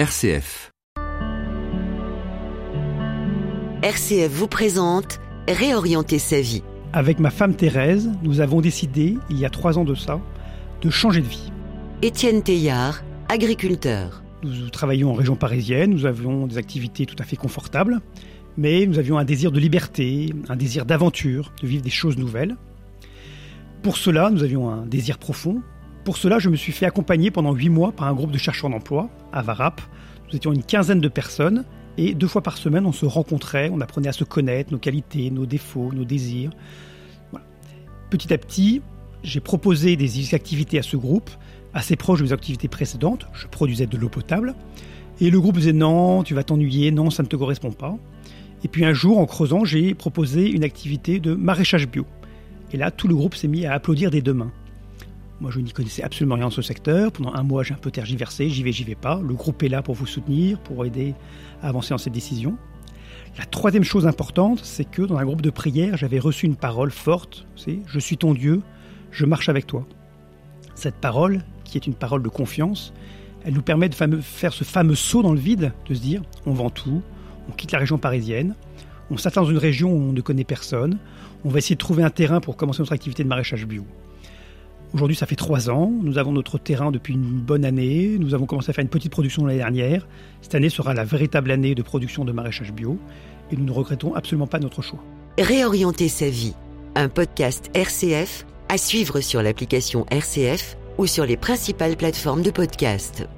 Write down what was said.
RCF. RCF vous présente Réorienter sa vie. Avec ma femme Thérèse, nous avons décidé, il y a trois ans de ça, de changer de vie. Étienne Teillard, agriculteur. Nous travaillons en région parisienne, nous avions des activités tout à fait confortables, mais nous avions un désir de liberté, un désir d'aventure, de vivre des choses nouvelles. Pour cela, nous avions un désir profond. Pour cela, je me suis fait accompagner pendant huit mois par un groupe de chercheurs d'emploi à Varap. Nous étions une quinzaine de personnes et deux fois par semaine, on se rencontrait, on apprenait à se connaître, nos qualités, nos défauts, nos désirs. Petit à petit, j'ai proposé des activités à ce groupe, assez proches de mes activités précédentes. Je produisais de l'eau potable. Et le groupe disait non, tu vas t'ennuyer, non, ça ne te correspond pas. Et puis un jour, en creusant, j'ai proposé une activité de maraîchage bio. Et là, tout le groupe s'est mis à applaudir des deux mains. Moi, je n'y connaissais absolument rien dans ce secteur. Pendant un mois, j'ai un peu tergiversé, j'y vais, j'y vais pas. Le groupe est là pour vous soutenir, pour aider à avancer dans cette décision. La troisième chose importante, c'est que dans un groupe de prière, j'avais reçu une parole forte, c'est Je suis ton Dieu, je marche avec toi. Cette parole, qui est une parole de confiance, elle nous permet de faire ce fameux saut dans le vide, de se dire on vend tout, on quitte la région parisienne, on s'attend dans une région où on ne connaît personne, on va essayer de trouver un terrain pour commencer notre activité de maraîchage bio. Aujourd'hui, ça fait trois ans. Nous avons notre terrain depuis une bonne année. Nous avons commencé à faire une petite production l'année dernière. Cette année sera la véritable année de production de maraîchage bio. Et nous ne regrettons absolument pas notre choix. Réorienter sa vie. Un podcast RCF à suivre sur l'application RCF ou sur les principales plateformes de podcast.